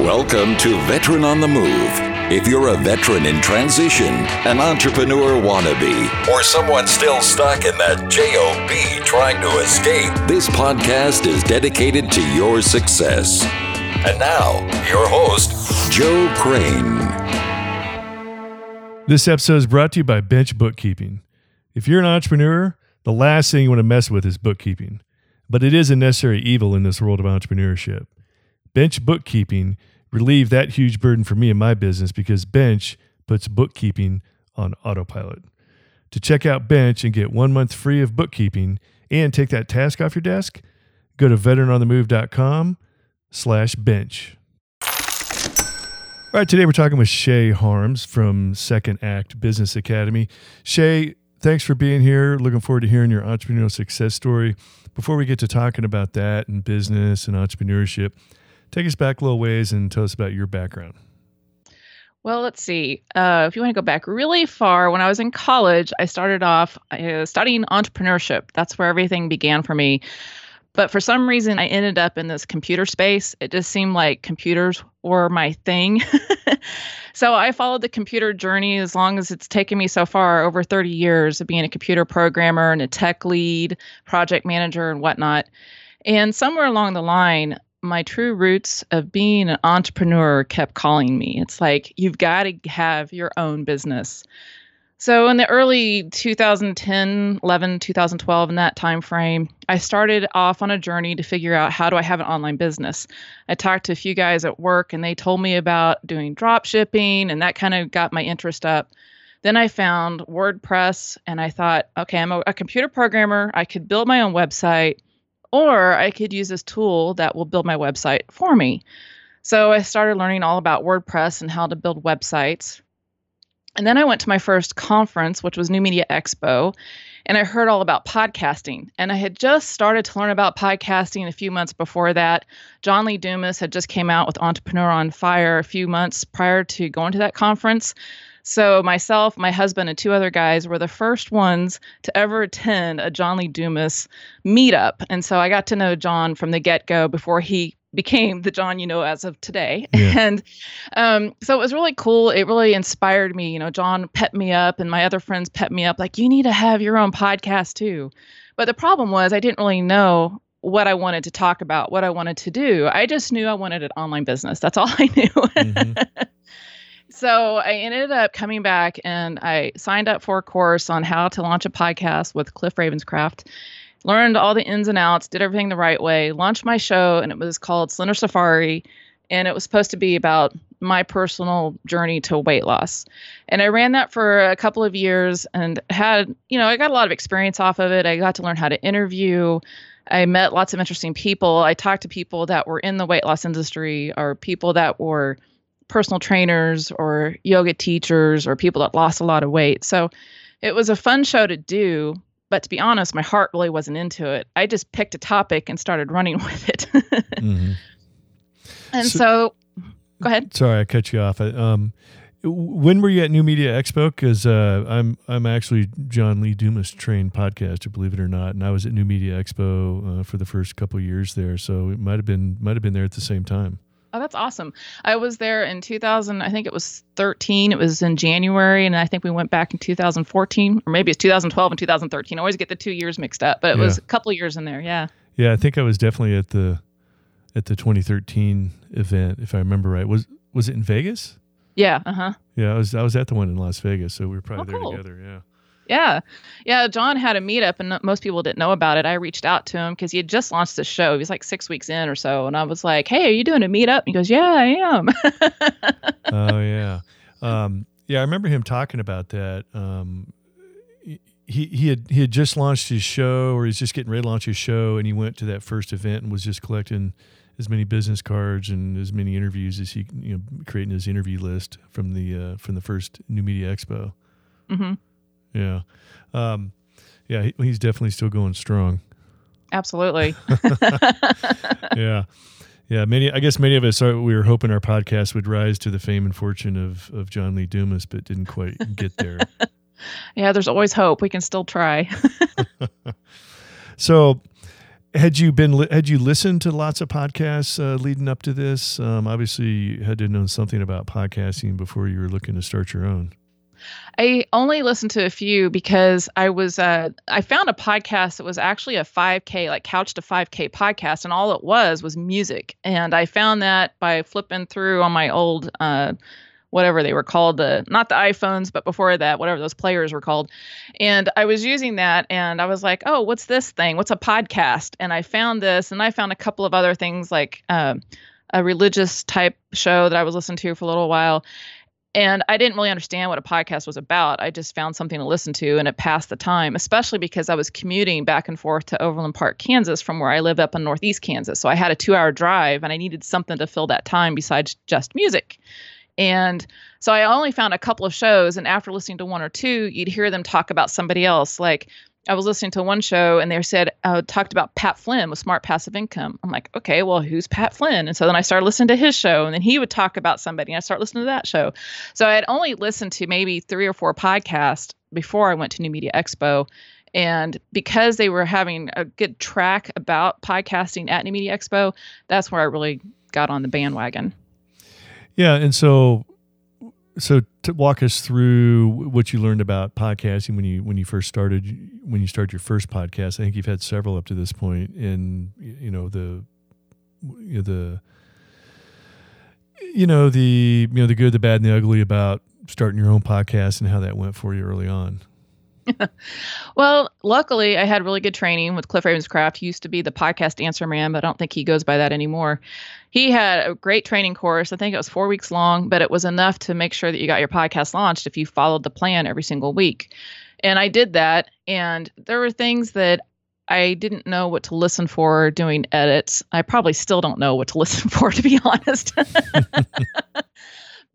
Welcome to Veteran on the Move. If you're a veteran in transition, an entrepreneur wannabe, or someone still stuck in that JOB trying to escape, this podcast is dedicated to your success. And now, your host, Joe Crane. This episode is brought to you by Bench Bookkeeping. If you're an entrepreneur, the last thing you want to mess with is bookkeeping, but it is a necessary evil in this world of entrepreneurship. Bench Bookkeeping relieved that huge burden for me and my business because Bench puts bookkeeping on autopilot. To check out Bench and get one month free of bookkeeping and take that task off your desk, go to veteranonthemove.com slash bench. All right, today we're talking with Shay Harms from Second Act Business Academy. Shay, thanks for being here. Looking forward to hearing your entrepreneurial success story. Before we get to talking about that and business and entrepreneurship, take us back a little ways and tell us about your background. Well, let's see. Uh, if you want to go back really far, when I was in college, I started off uh, studying entrepreneurship. That's where everything began for me. But for some reason, I ended up in this computer space. It just seemed like computers were my thing. so I followed the computer journey as long as it's taken me so far over 30 years of being a computer programmer and a tech lead, project manager, and whatnot. And somewhere along the line, my true roots of being an entrepreneur kept calling me. It's like you've got to have your own business. So in the early 2010, 11, 2012 in that time frame, I started off on a journey to figure out how do I have an online business. I talked to a few guys at work and they told me about doing drop shipping and that kind of got my interest up. Then I found WordPress and I thought, okay, I'm a, a computer programmer. I could build my own website or I could use this tool that will build my website for me. So I started learning all about WordPress and how to build websites. And then I went to my first conference, which was New Media Expo, and I heard all about podcasting. And I had just started to learn about podcasting a few months before that. John Lee Dumas had just came out with Entrepreneur on Fire a few months prior to going to that conference. So myself, my husband, and two other guys were the first ones to ever attend a John Lee Dumas meetup. And so I got to know John from the get-go before he became the John you know as of today. Yeah. And um, so it was really cool. It really inspired me. You know, John pet me up and my other friends pet me up like, you need to have your own podcast too. But the problem was I didn't really know what I wanted to talk about, what I wanted to do. I just knew I wanted an online business. That's all I knew. Mm-hmm. so I ended up coming back and I signed up for a course on how to launch a podcast with Cliff Ravenscraft learned all the ins and outs, did everything the right way, launched my show, and it was called Slender Safari. And it was supposed to be about my personal journey to weight loss. And I ran that for a couple of years and had, you know, I got a lot of experience off of it. I got to learn how to interview. I met lots of interesting people. I talked to people that were in the weight loss industry or people that were personal trainers or yoga teachers or people that lost a lot of weight. So it was a fun show to do but to be honest, my heart really wasn't into it. I just picked a topic and started running with it. mm-hmm. And so, so, go ahead. Sorry, I cut you off. Um, when were you at New Media Expo? Because uh, I'm I'm actually John Lee Dumas trained podcaster, believe it or not, and I was at New Media Expo uh, for the first couple years there, so it might have been might have been there at the same time. Oh, that's awesome. I was there in 2000, I think it was 13. It was in January, and I think we went back in 2014, or maybe it's 2012 and 2013. I always get the two years mixed up, but it yeah. was a couple years in there. Yeah. Yeah, I think I was definitely at the at the 2013 event, if I remember right. Was was it in Vegas? Yeah. Uh huh. Yeah, I was I was at the one in Las Vegas, so we were probably oh, there cool. together. Yeah. Yeah. Yeah. John had a meetup and most people didn't know about it. I reached out to him because he had just launched the show. He was like six weeks in or so. And I was like, hey, are you doing a meetup? And he goes, yeah, I am. oh, yeah. Um, yeah. I remember him talking about that. Um, he, he had he had just launched his show or he's just getting ready to launch his show and he went to that first event and was just collecting as many business cards and as many interviews as he you know creating his interview list from the uh, from the first new media expo mm-hmm. Yeah. Um, yeah, he, he's definitely still going strong. Absolutely. yeah. Yeah, many. I guess many of us are. We were hoping our podcast would rise to the fame and fortune of of John Lee Dumas, but didn't quite get there. yeah, there's always hope. We can still try. so, had you been had you listened to lots of podcasts uh, leading up to this? Um, obviously, you had to know something about podcasting before you were looking to start your own. I only listened to a few because I was uh, I found a podcast that was actually a 5K like couch to 5K podcast, and all it was was music. And I found that by flipping through on my old uh, whatever they were called the not the iPhones, but before that, whatever those players were called. And I was using that, and I was like, oh, what's this thing? What's a podcast? And I found this, and I found a couple of other things like. Uh, a religious type show that I was listening to for a little while and I didn't really understand what a podcast was about. I just found something to listen to and it passed the time, especially because I was commuting back and forth to Overland Park, Kansas from where I lived up in Northeast Kansas. So I had a two hour drive and I needed something to fill that time besides just music. And so I only found a couple of shows. And after listening to one or two, you'd hear them talk about somebody else. Like I was listening to one show and they said uh, talked about Pat Flynn with Smart Passive Income. I'm like, okay, well, who's Pat Flynn? And so then I started listening to his show, and then he would talk about somebody, and I started listening to that show. So I had only listened to maybe three or four podcasts before I went to New Media Expo. And because they were having a good track about podcasting at New Media Expo, that's where I really got on the bandwagon. Yeah, and so so to walk us through what you learned about podcasting when you when you first started when you started your first podcast. I think you've had several up to this point and you know the you know, the you know the you know the good the bad and the ugly about starting your own podcast and how that went for you early on well, luckily, I had really good training with Cliff Ravenscraft. He used to be the podcast answer man, but I don't think he goes by that anymore. He had a great training course. I think it was four weeks long, but it was enough to make sure that you got your podcast launched if you followed the plan every single week. And I did that. And there were things that I didn't know what to listen for doing edits. I probably still don't know what to listen for, to be honest.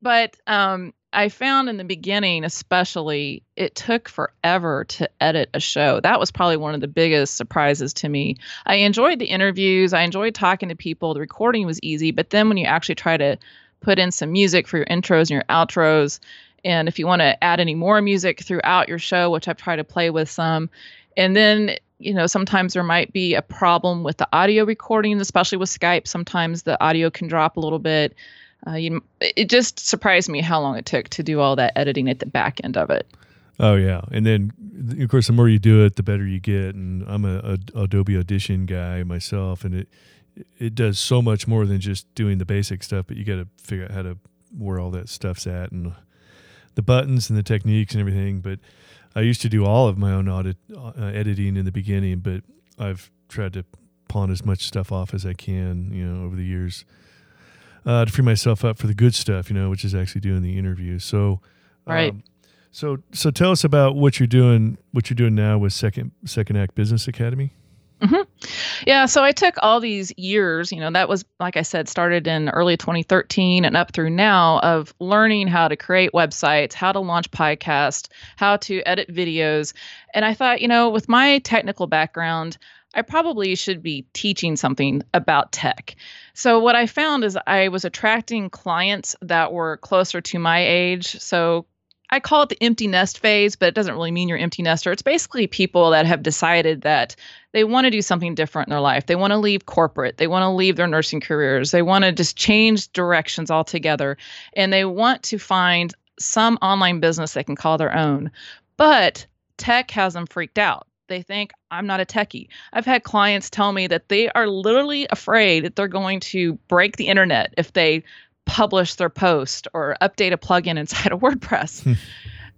but um, I found in the beginning, especially, it took forever to edit a show. That was probably one of the biggest surprises to me. I enjoyed the interviews, I enjoyed talking to people. The recording was easy, but then when you actually try to put in some music for your intros and your outros, and if you want to add any more music throughout your show, which I've tried to play with some, and then you know sometimes there might be a problem with the audio recording especially with skype sometimes the audio can drop a little bit uh, you, it just surprised me how long it took to do all that editing at the back end of it. Oh yeah, and then of course the more you do it, the better you get. And I'm a, a Adobe Audition guy myself, and it it does so much more than just doing the basic stuff. But you got to figure out how to where all that stuff's at and the buttons and the techniques and everything. But I used to do all of my own audit uh, editing in the beginning, but I've tried to pawn as much stuff off as I can, you know, over the years uh, to free myself up for the good stuff, you know, which is actually doing the interview. So, right. Um, so, so tell us about what you're doing, what you're doing now with Second Second Act Business Academy. Mm-hmm. Yeah, so I took all these years, you know, that was, like I said, started in early 2013 and up through now of learning how to create websites, how to launch podcasts, how to edit videos. And I thought, you know, with my technical background, I probably should be teaching something about tech. So, what I found is I was attracting clients that were closer to my age. So, I call it the empty nest phase, but it doesn't really mean you're empty nester. It's basically people that have decided that they want to do something different in their life. They want to leave corporate. They want to leave their nursing careers. They want to just change directions altogether. And they want to find some online business they can call their own. But tech has them freaked out they think I'm not a techie. I've had clients tell me that they are literally afraid that they're going to break the internet if they publish their post or update a plugin inside of WordPress. Hmm.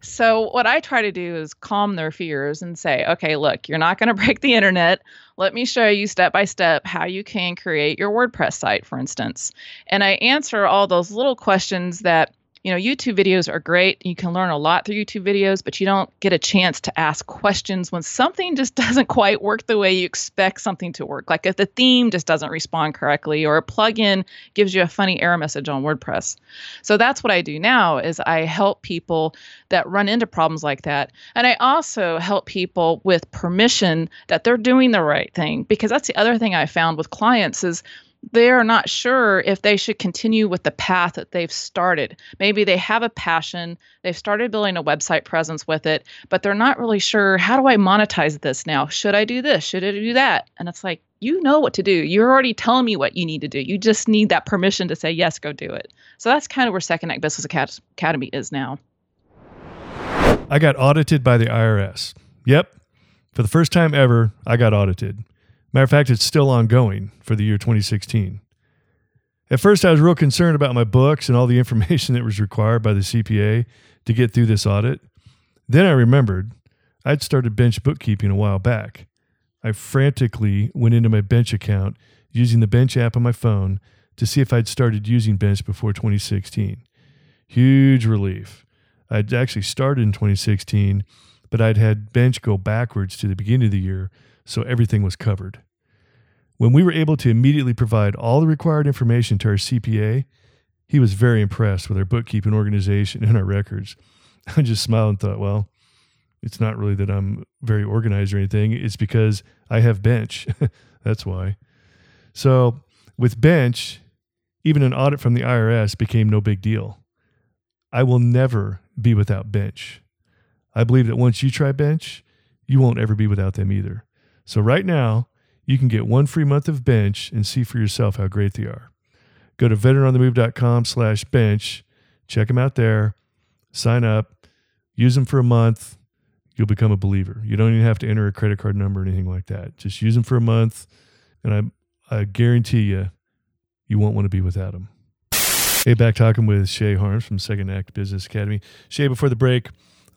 so, what I try to do is calm their fears and say, okay, look, you're not going to break the internet. Let me show you step by step how you can create your WordPress site, for instance. And I answer all those little questions that you know, YouTube videos are great. You can learn a lot through YouTube videos, but you don't get a chance to ask questions when something just doesn't quite work the way you expect something to work. Like if the theme just doesn't respond correctly or a plugin gives you a funny error message on WordPress. So that's what I do now is I help people that run into problems like that. And I also help people with permission that they're doing the right thing because that's the other thing I found with clients is they're not sure if they should continue with the path that they've started. Maybe they have a passion, they've started building a website presence with it, but they're not really sure how do I monetize this now? Should I do this? Should I do that? And it's like, you know what to do. You're already telling me what you need to do. You just need that permission to say, yes, go do it. So that's kind of where Second Act Business Academy is now. I got audited by the IRS. Yep. For the first time ever, I got audited. Matter of fact, it's still ongoing for the year 2016. At first, I was real concerned about my books and all the information that was required by the CPA to get through this audit. Then I remembered I'd started bench bookkeeping a while back. I frantically went into my bench account using the bench app on my phone to see if I'd started using bench before 2016. Huge relief. I'd actually started in 2016, but I'd had bench go backwards to the beginning of the year so everything was covered. When we were able to immediately provide all the required information to our CPA, he was very impressed with our bookkeeping organization and our records. I just smiled and thought, well, it's not really that I'm very organized or anything. It's because I have bench. That's why. So with bench, even an audit from the IRS became no big deal. I will never be without bench. I believe that once you try bench, you won't ever be without them either. So right now, you can get one free month of bench and see for yourself how great they are. Go to veteranonthemove.com slash bench, check them out there, sign up, use them for a month. You'll become a believer. You don't even have to enter a credit card number or anything like that. Just use them for a month, and I, I guarantee you, you won't want to be without them. Hey, back talking with Shay Harms from Second Act Business Academy. Shay, before the break,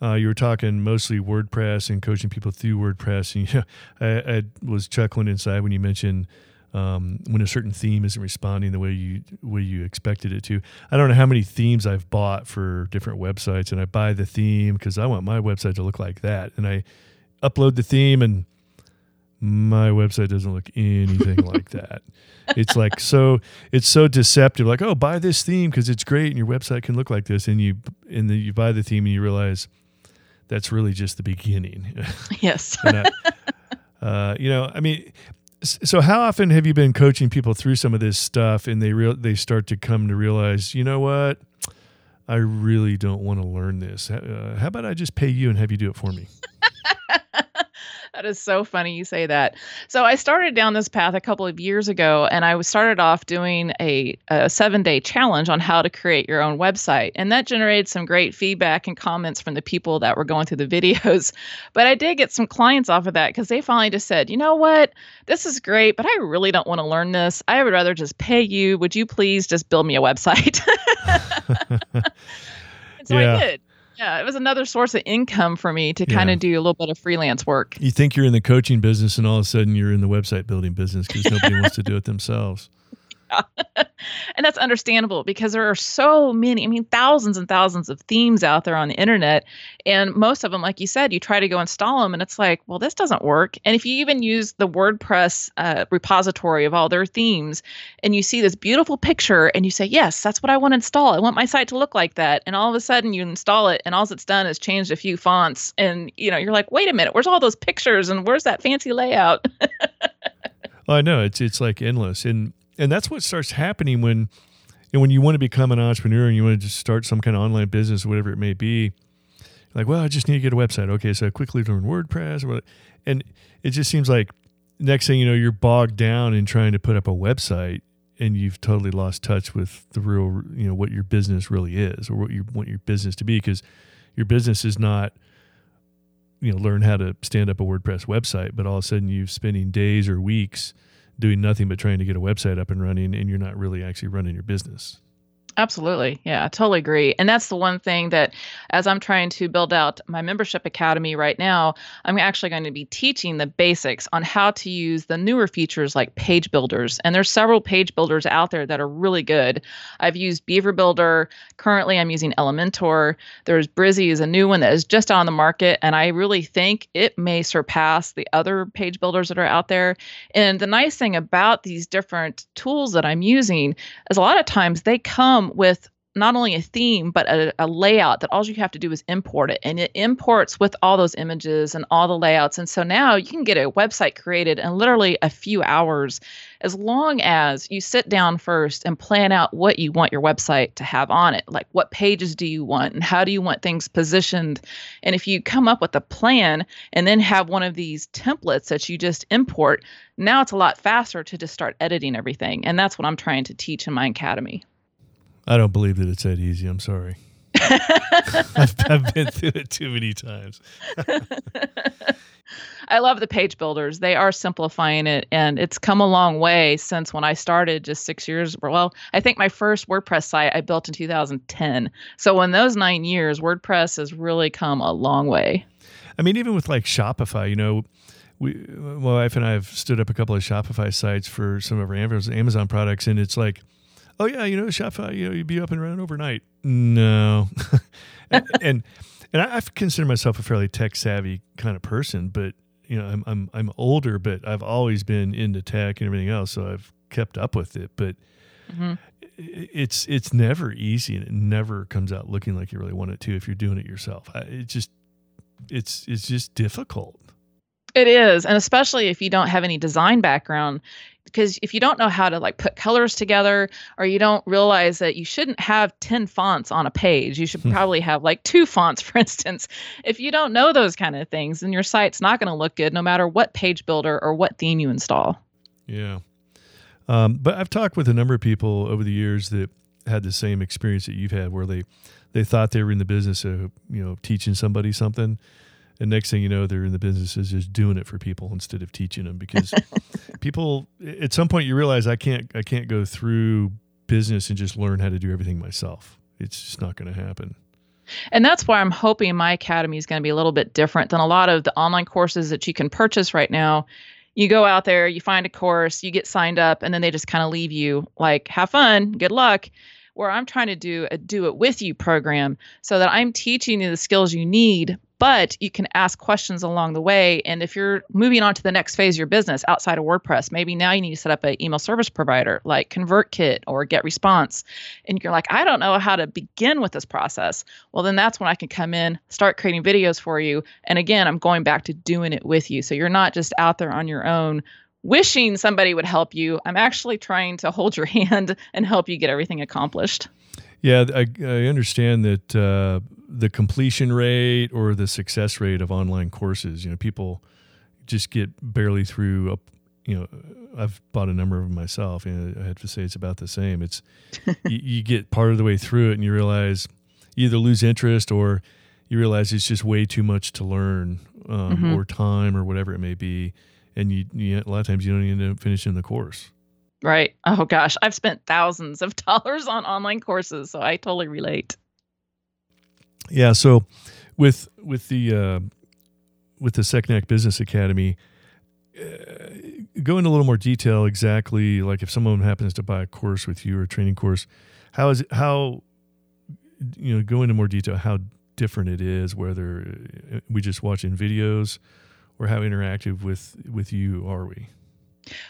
uh, you were talking mostly WordPress and coaching people through WordPress. And you know, I, I was chuckling inside when you mentioned um, when a certain theme isn't responding the way you way you expected it to. I don't know how many themes I've bought for different websites, and I buy the theme because I want my website to look like that, and I upload the theme, and my website doesn't look anything like that. It's like so it's so deceptive. Like, oh, buy this theme because it's great, and your website can look like this, and you and then you buy the theme, and you realize that's really just the beginning. Yes. I, uh, you know, I mean, so how often have you been coaching people through some of this stuff, and they real they start to come to realize, you know what, I really don't want to learn this. Uh, how about I just pay you and have you do it for me? that is so funny you say that. So I started down this path a couple of years ago, and I started off doing a, a seven day challenge on how to create your own website, and that generated some great feedback and comments from the people that were going through the videos. But I did get some clients off of that because they finally just said, you know what, this is great, but I really don't want to learn this. I would rather just pay you. Would you please just build me a website? so yeah. I did yeah, it was another source of income for me to kind of do a little bit of freelance work. You think you're in the coaching business, and all of a sudden you're in the website building business because nobody wants to do it themselves. and that's understandable because there are so many, I mean, thousands and thousands of themes out there on the internet. And most of them, like you said, you try to go install them and it's like, well, this doesn't work. And if you even use the WordPress uh, repository of all their themes and you see this beautiful picture and you say, yes, that's what I want to install. I want my site to look like that. And all of a sudden you install it and all it's done is changed a few fonts. And, you know, you're like, wait a minute, where's all those pictures and where's that fancy layout? I know it's, it's like endless. And, and that's what starts happening when know, when you want to become an entrepreneur and you want to just start some kind of online business, whatever it may be. Like, well, I just need to get a website. Okay, so I quickly learn WordPress, or and it just seems like next thing you know, you're bogged down in trying to put up a website, and you've totally lost touch with the real, you know, what your business really is, or what you want your business to be, because your business is not you know learn how to stand up a WordPress website, but all of a sudden you're spending days or weeks doing nothing but trying to get a website up and running and you're not really actually running your business. Absolutely. Yeah, I totally agree. And that's the one thing that as I'm trying to build out my membership academy right now, I'm actually going to be teaching the basics on how to use the newer features like page builders. And there's several page builders out there that are really good. I've used Beaver Builder. Currently, I'm using Elementor. There's Brizy is a new one that is just on the market and I really think it may surpass the other page builders that are out there. And the nice thing about these different tools that I'm using is a lot of times they come with not only a theme but a, a, layout that all you have to do is import it. And it imports with all those images and all the layouts. And so now you can get a website created in literally a few hours as long as you sit down first and plan out what you want your website to have on it. Like what pages do you want? And how do you want things positioned? And if you come up with a plan and then have one of these templates that you just import now it's a lot faster to just start editing everything. And that's what i'm trying to teach in my academy I don't believe that it's that easy. I'm sorry. I've, I've, been through it too many times. I love the page builders. They are simplifying it, and it's come a long way since when I started just six years. Well, I think my first WordPress site I built in 2010. So in those nine years, WordPress has really come a long way. I mean, even with like Shopify, you know, we, my wife and I have stood up a couple of Shopify sites for some of our Amazon products, and it's like oh yeah, you know, Shopify, you know, you'd be up and running overnight. No, and, and and I, I consider myself a fairly tech savvy kind of person, but you know, I'm I'm I'm older, but I've always been into tech and everything else, so I've kept up with it. But mm-hmm. it's it's never easy, and it never comes out looking like you really want it to if you're doing it yourself. It just it's it's just difficult. It is, and especially if you don't have any design background, because if you don't know how to like put colors together or you don't realize that you shouldn't have 10 fonts on a page you should hmm. probably have like two fonts for instance. If you don't know those kind of things then your site's not going to look good no matter what page builder or what theme you install. Yeah. Um, but i've talked with a number of people over the years that had the same experience that you've had where they they thought they were in the business of you know teaching somebody something and next thing you know, they're in the business is just doing it for people instead of teaching them because people at some point you realize I can't I can't go through business and just learn how to do everything myself. It's just not going to happen. And that's why I'm hoping my academy is going to be a little bit different than a lot of the online courses that you can purchase right now. You go out there, you find a course, you get signed up, and then they just kind of leave you like, have fun, good luck where I'm trying to do a do it with you program so that I'm teaching you the skills you need, but you can ask questions along the way. And if you're moving on to the next phase of your business outside of WordPress, maybe now you need to set up an email service provider like ConvertKit or GetResponse. And you're like, I don't know how to begin with this process. Well, then that's when I can come in, start creating videos for you. And again, I'm going back to doing it with you. So you're not just out there on your own wishing somebody would help you. I'm actually trying to hold your hand and help you get everything accomplished. Yeah, I, I understand that uh, the completion rate or the success rate of online courses. You know, people just get barely through. A, you know, I've bought a number of them myself, and I have to say it's about the same. It's you, you, get part of the way through it, and you realize you either lose interest or you realize it's just way too much to learn, um, mm-hmm. or time, or whatever it may be, and you, you a lot of times you don't end up finishing the course. Right. Oh gosh, I've spent thousands of dollars on online courses, so I totally relate. Yeah. So with with the uh, with the Second Act Business Academy, uh, go into a little more detail. Exactly, like if someone happens to buy a course with you or a training course, how is it? How you know? Go into more detail. How different it is. Whether uh, we just watching videos, or how interactive with with you are we?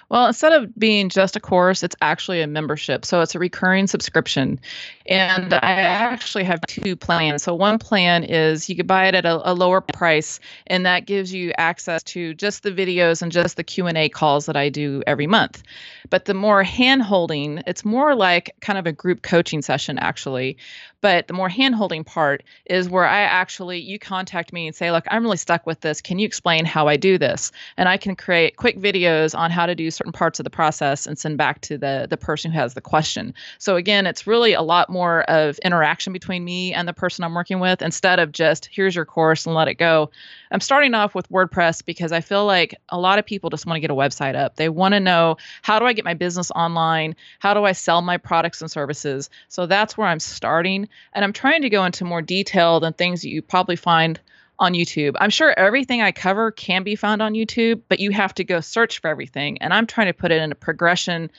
Well, instead of being just a course, it's actually a membership. So it's a recurring subscription. And I actually have two plans. So one plan is you could buy it at a, a lower price, and that gives you access to just the videos and just the Q&A calls that I do every month. But the more hand-holding, it's more like kind of a group coaching session actually. But the more hand-holding part is where I actually you contact me and say, "Look, I'm really stuck with this. Can you explain how I do this?" And I can create quick videos on how to do certain parts of the process and send back to the the person who has the question. So again, it's really a lot more of interaction between me and the person I'm working with instead of just here's your course and let it go. I'm starting off with WordPress because I feel like a lot of people just want to get a website up. They want to know how do I get my business online? How do I sell my products and services? So that's where I'm starting. And I'm trying to go into more detail than things that you probably find on YouTube. I'm sure everything I cover can be found on YouTube, but you have to go search for everything. And I'm trying to put it in a progression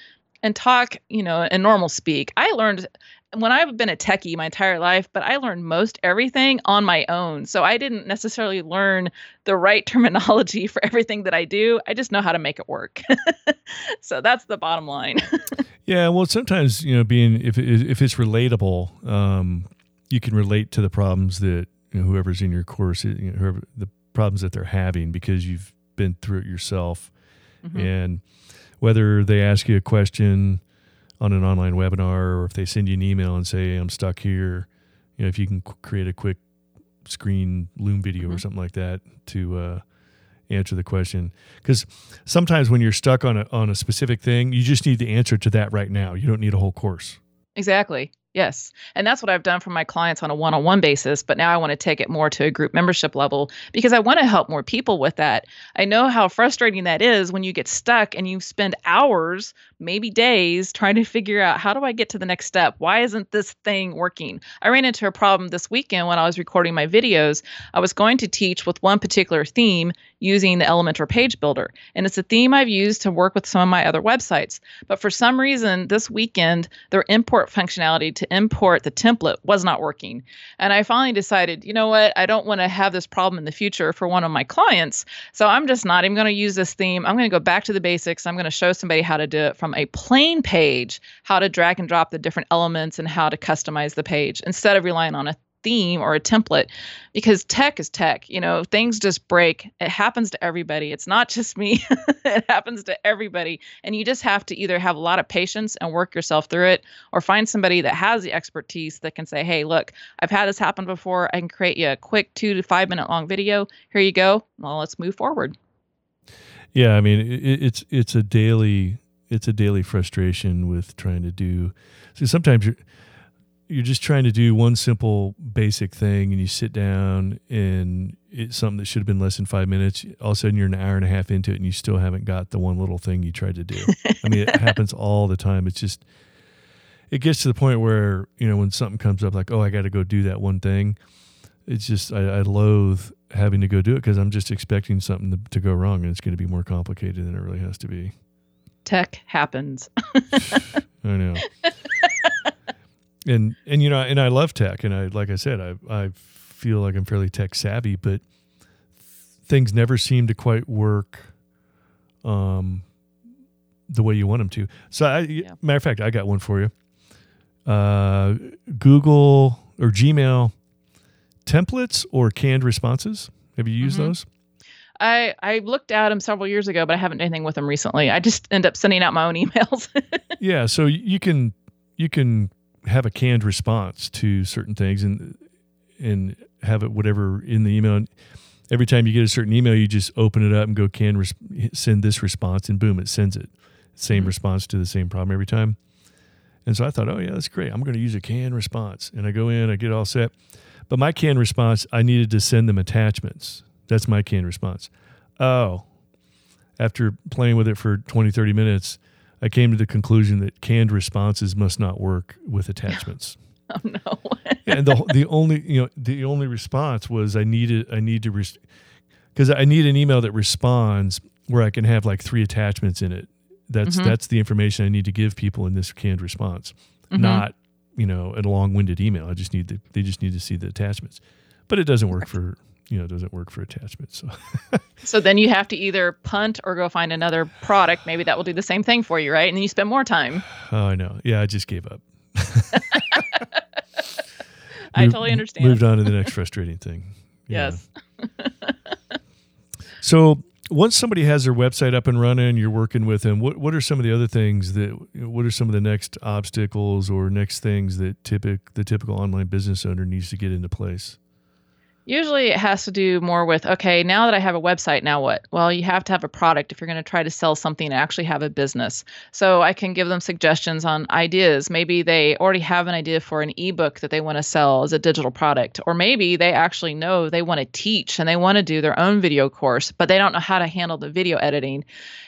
and talk, you know, in normal speak. I learned when I've been a techie my entire life, but I learned most everything on my own. So I didn't necessarily learn the right terminology for everything that I do. I just know how to make it work. so that's the bottom line. Yeah, well, sometimes you know, being if if it's relatable, um, you can relate to the problems that you know, whoever's in your course, you know, whoever the problems that they're having because you've been through it yourself, mm-hmm. and whether they ask you a question on an online webinar or if they send you an email and say I'm stuck here, you know, if you can create a quick screen Loom video mm-hmm. or something like that to uh, answer the question because sometimes when you're stuck on a on a specific thing, you just need the answer to that right now. You don't need a whole course. Exactly. Yes. And that's what I've done for my clients on a one on one basis. But now I want to take it more to a group membership level because I want to help more people with that. I know how frustrating that is when you get stuck and you spend hours, maybe days, trying to figure out how do I get to the next step? Why isn't this thing working? I ran into a problem this weekend when I was recording my videos. I was going to teach with one particular theme using the Elementor page builder. And it's a theme I've used to work with some of my other websites. But for some reason, this weekend, their import functionality to import the template was not working. And I finally decided, you know what? I don't want to have this problem in the future for one of my clients. So I'm just not even going to use this theme. I'm going to go back to the basics. I'm going to show somebody how to do it from a plain page, how to drag and drop the different elements and how to customize the page instead of relying on a theme or a template because tech is tech. You know, things just break. It happens to everybody. It's not just me, it happens to everybody. And you just have to either have a lot of patience and work yourself through it or find somebody that has the expertise that can say, hey, look, I've had this happen before. I can create you a quick two to five minute long video. Here you go. Well, let's move forward. Yeah, I mean, it, it's it's a daily it's a daily frustration with trying to do. So sometimes you're you're just trying to do one simple basic thing and you sit down and it's something that should have been less than five minutes. All of a sudden you're an hour and a half into it and you still haven't got the one little thing you tried to do. I mean it happens all the time. It's just it gets to the point where you know when something comes up like oh i got to go do that one thing it's just i, I loathe having to go do it because i'm just expecting something to, to go wrong and it's going to be more complicated than it really has to be tech happens i know and and you know and I love tech and I like I said I I feel like I'm fairly tech savvy but things never seem to quite work um the way you want them to. So I yeah. matter of fact I got one for you. Uh Google or Gmail templates or canned responses. Have you used mm-hmm. those? I I looked at them several years ago, but I haven't done anything with them recently. I just end up sending out my own emails. yeah, so you can you can have a canned response to certain things and and have it whatever in the email. Every time you get a certain email, you just open it up and go can res- send this response, and boom, it sends it. Same mm-hmm. response to the same problem every time. And so I thought, oh yeah, that's great. I'm going to use a canned response, and I go in, I get all set. But my canned response, I needed to send them attachments. That's my canned response. Oh, after playing with it for 20, 30 minutes, I came to the conclusion that canned responses must not work with attachments. oh no! and the the only you know the only response was I needed I need to because res- I need an email that responds where I can have like three attachments in it. That's mm-hmm. that's the information I need to give people in this canned response, mm-hmm. not you know a long winded email. I just need to they just need to see the attachments, but it doesn't work for you know doesn't work for attachments. So so then you have to either punt or go find another product. Maybe that will do the same thing for you, right? And then you spend more time. Oh, I know. Yeah, I just gave up. I totally understand. Moved on to the next frustrating thing. Yes. so once somebody has their website up and running, you're working with them. What what are some of the other things that? What are some of the next obstacles or next things that typic the typical online business owner needs to get into place? Usually it has to do more with okay, now that I have a website, now what? Well, you have to have a product if you're going to try to sell something and actually have a business. So I can give them suggestions on ideas. Maybe they already have an idea for an ebook that they want to sell as a digital product, or maybe they actually know they want to teach and they want to do their own video course, but they don't know how to handle the video editing.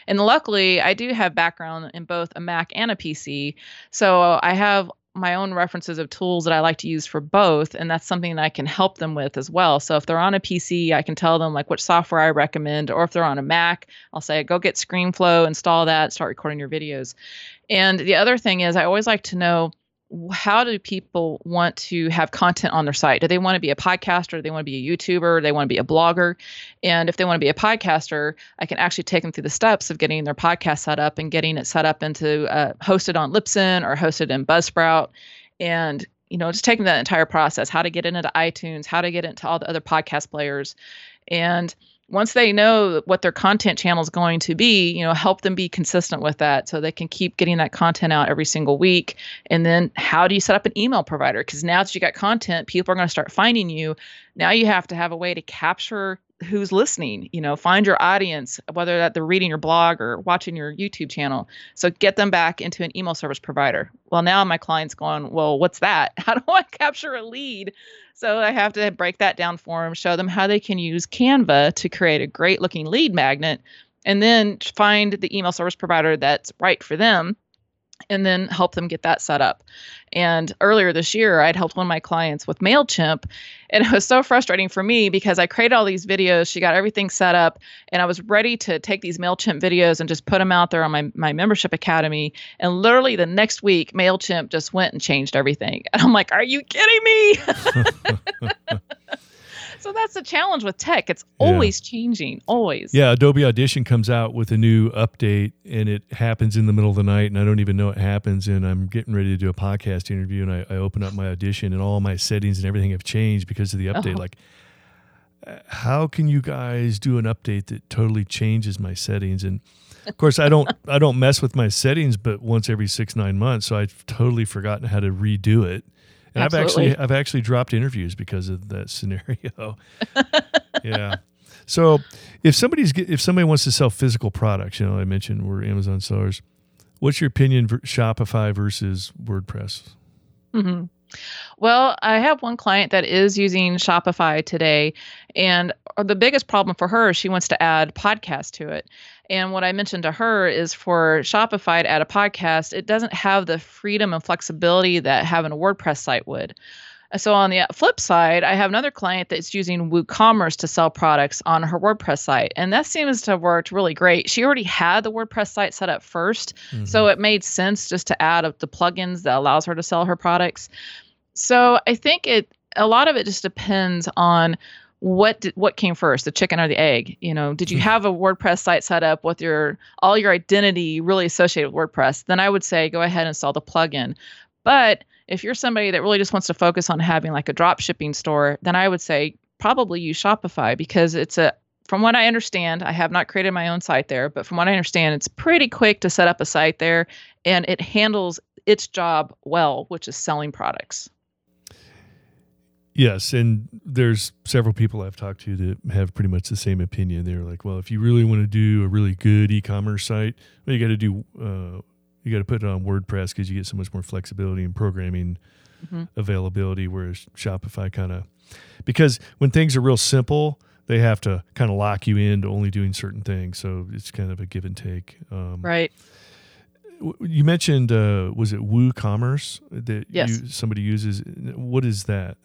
And luckily, I do have background in both a Mac and a PC. So I have my own references of tools that I like to use for both, and that's something that I can help them with as well. So if they're on a PC, I can tell them like which software I recommend, or if they're on a Mac, I'll say go get ScreenFlow, install that, start recording your videos. And the other thing is, I always like to know how do people want to have content on their site? Do they want to be a podcaster? Do they want to be a YouTuber? Do they want to be a blogger? And if they want to be a podcaster, I can actually take them through the steps of getting their podcast set up and getting it set up into uh, hosted on Libsyn or hosted in Buzzsprout. And you know, just taking that entire process, how to get into iTunes, how to get into all the other podcast players. And once they know what their content channel is going to be, you know, help them be consistent with that so they can keep getting that content out every single week. And then how do you set up an email provider? Because now that you got content, people are going to start finding you. Now you have to have a way to capture who's listening you know find your audience whether that they're reading your blog or watching your youtube channel. So get them back into an email service provider. Well now my client's going well what's that? How do i capture a lead? So i have to break that down for them show them how they can use canva to create a great looking lead magnet and then find the email service provider that's right for them and then help them get that set up. And earlier this year, I'd helped one of my clients with MailChimp. And it was so frustrating for me because I created all these videos, she got everything set up, and I was ready to take these MailChimp videos and just put them out there on my, my membership academy. And literally the next week, MailChimp just went and changed everything. And I'm like, are you kidding me? so that's the challenge with tech. It's always yeah. changing, always. Yeah, Adobe Audition comes out with a new update and it happens in the middle of the night and I don't even know it happens and I'm getting ready to do a podcast interview and I, I open up my audition and all my settings and everything have changed because of the update. Oh. Like how can you guys do an update that totally changes my settings and of course i don't i don't mess with my settings but once every six nine months so i've totally forgotten how to redo it and Absolutely. I've actually I've actually dropped interviews because of that scenario. yeah. So if somebody's if somebody wants to sell physical products, you know, I mentioned we're Amazon sellers. What's your opinion for Shopify versus WordPress? Mm-hmm. Well, I have one client that is using Shopify today, and the biggest problem for her is she wants to add podcast to it. And what I mentioned to her is for Shopify to add a podcast, it doesn't have the freedom and flexibility that having a WordPress site would. So on the flip side, I have another client that's using WooCommerce to sell products on her WordPress site, and that seems to have worked really great. She already had the WordPress site set up 1st mm-hmm. so it made sense just to add up the plugins that allows her to sell her products. So I think it a lot of it just depends on what did, what came first, the chicken or the egg? You know, did you hmm. have a WordPress site set up with your all your identity really associated with WordPress? Then I would say go ahead and install the plugin. But if you're somebody that really just wants to focus on having like a drop shipping store, then I would say probably use Shopify because it's a from what I understand, I have not created my own site there, but from what I understand, it's pretty quick to set up a site there and it handles its job well, which is selling products. Yes, and there's several people I've talked to that have pretty much the same opinion. They're like, well, if you really want to do a really good e-commerce site, well, you got to do uh, you got to put it on WordPress because you get so much more flexibility and programming mm-hmm. availability. Whereas Shopify kind of because when things are real simple, they have to kind of lock you into only doing certain things. So it's kind of a give and take. Um, right. You mentioned uh, was it WooCommerce that yes. you, somebody uses? What is that?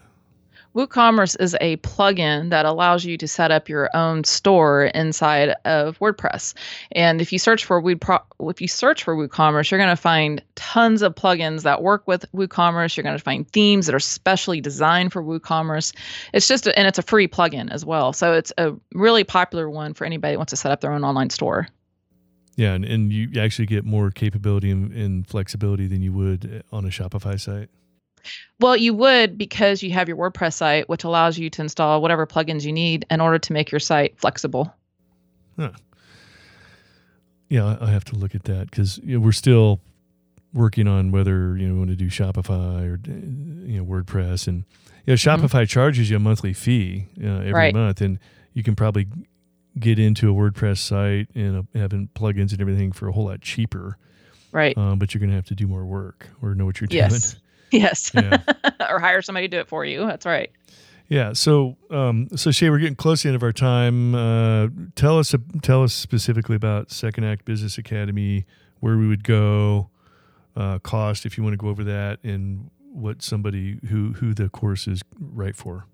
WooCommerce is a plugin that allows you to set up your own store inside of WordPress. And if you search for Woo, if you search for WooCommerce, you're going to find tons of plugins that work with WooCommerce. You're going to find themes that are specially designed for WooCommerce. It's just a, and it's a free plugin as well. So it's a really popular one for anybody who wants to set up their own online store. Yeah, and, and you actually get more capability and, and flexibility than you would uh, on a Shopify site. Well, you would because you have your WordPress site, which allows you to install whatever plugins you need in order to make your site flexible. Huh. Yeah, I have to look at that because you know, we're still working on whether you know we want to do Shopify or you know WordPress, and you know, mm-hmm. Shopify mm-hmm. charges you a monthly fee uh, every right. month, and you can probably get into a WordPress site and uh, having plugins and everything for a whole lot cheaper. Right. Um, but you're going to have to do more work or know what you're doing. Yes. Yes. Yeah. or hire somebody to do it for you. That's right. Yeah. So, um, so Shay, we're getting close to the end of our time. Uh, tell us, tell us specifically about Second Act Business Academy, where we would go, uh, cost if you want to go over that, and what somebody who who the course is right for.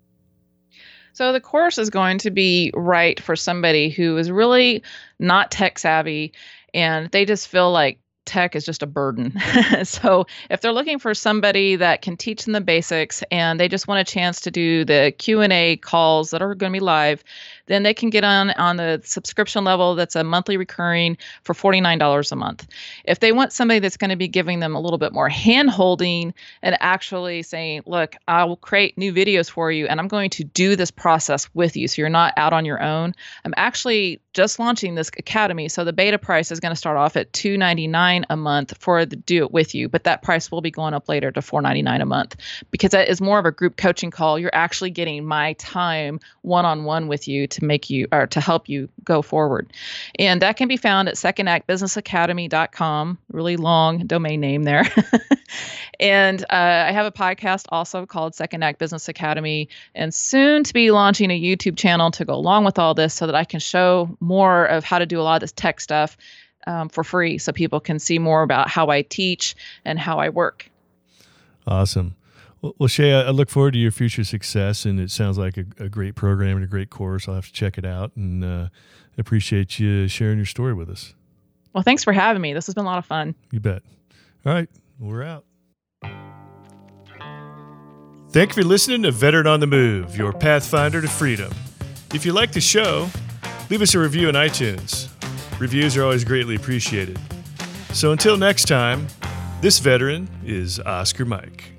So the course is going to be right for somebody who is really not tech savvy, and they just feel like tech is just a burden. so if they're looking for somebody that can teach them the basics and they just want a chance to do the Q&A calls that are going to be live, then they can get on on the subscription level that's a monthly recurring for $49 a month. If they want somebody that's going to be giving them a little bit more hand holding and actually saying, look, I will create new videos for you and I'm going to do this process with you so you're not out on your own. I'm actually just launching this academy. So the beta price is going to start off at 299 a month for the do it with you, but that price will be going up later to 499 a month because that is more of a group coaching call. You're actually getting my time one on one with you to make you or to help you go forward. And that can be found at secondactbusinessacademy.com. Really long domain name there. and uh, I have a podcast also called Second Act Business Academy, and soon to be launching a YouTube channel to go along with all this so that I can show more of how to do a lot of this tech stuff um, for free so people can see more about how I teach and how I work. Awesome. Well, Shay, I look forward to your future success, and it sounds like a, a great program and a great course. I'll have to check it out, and uh, appreciate you sharing your story with us. Well, thanks for having me. This has been a lot of fun. You bet. All right, we're out. Thank you for listening to Veteran on the Move, your pathfinder to freedom. If you like the show, leave us a review on iTunes. Reviews are always greatly appreciated. So until next time, this veteran is Oscar Mike.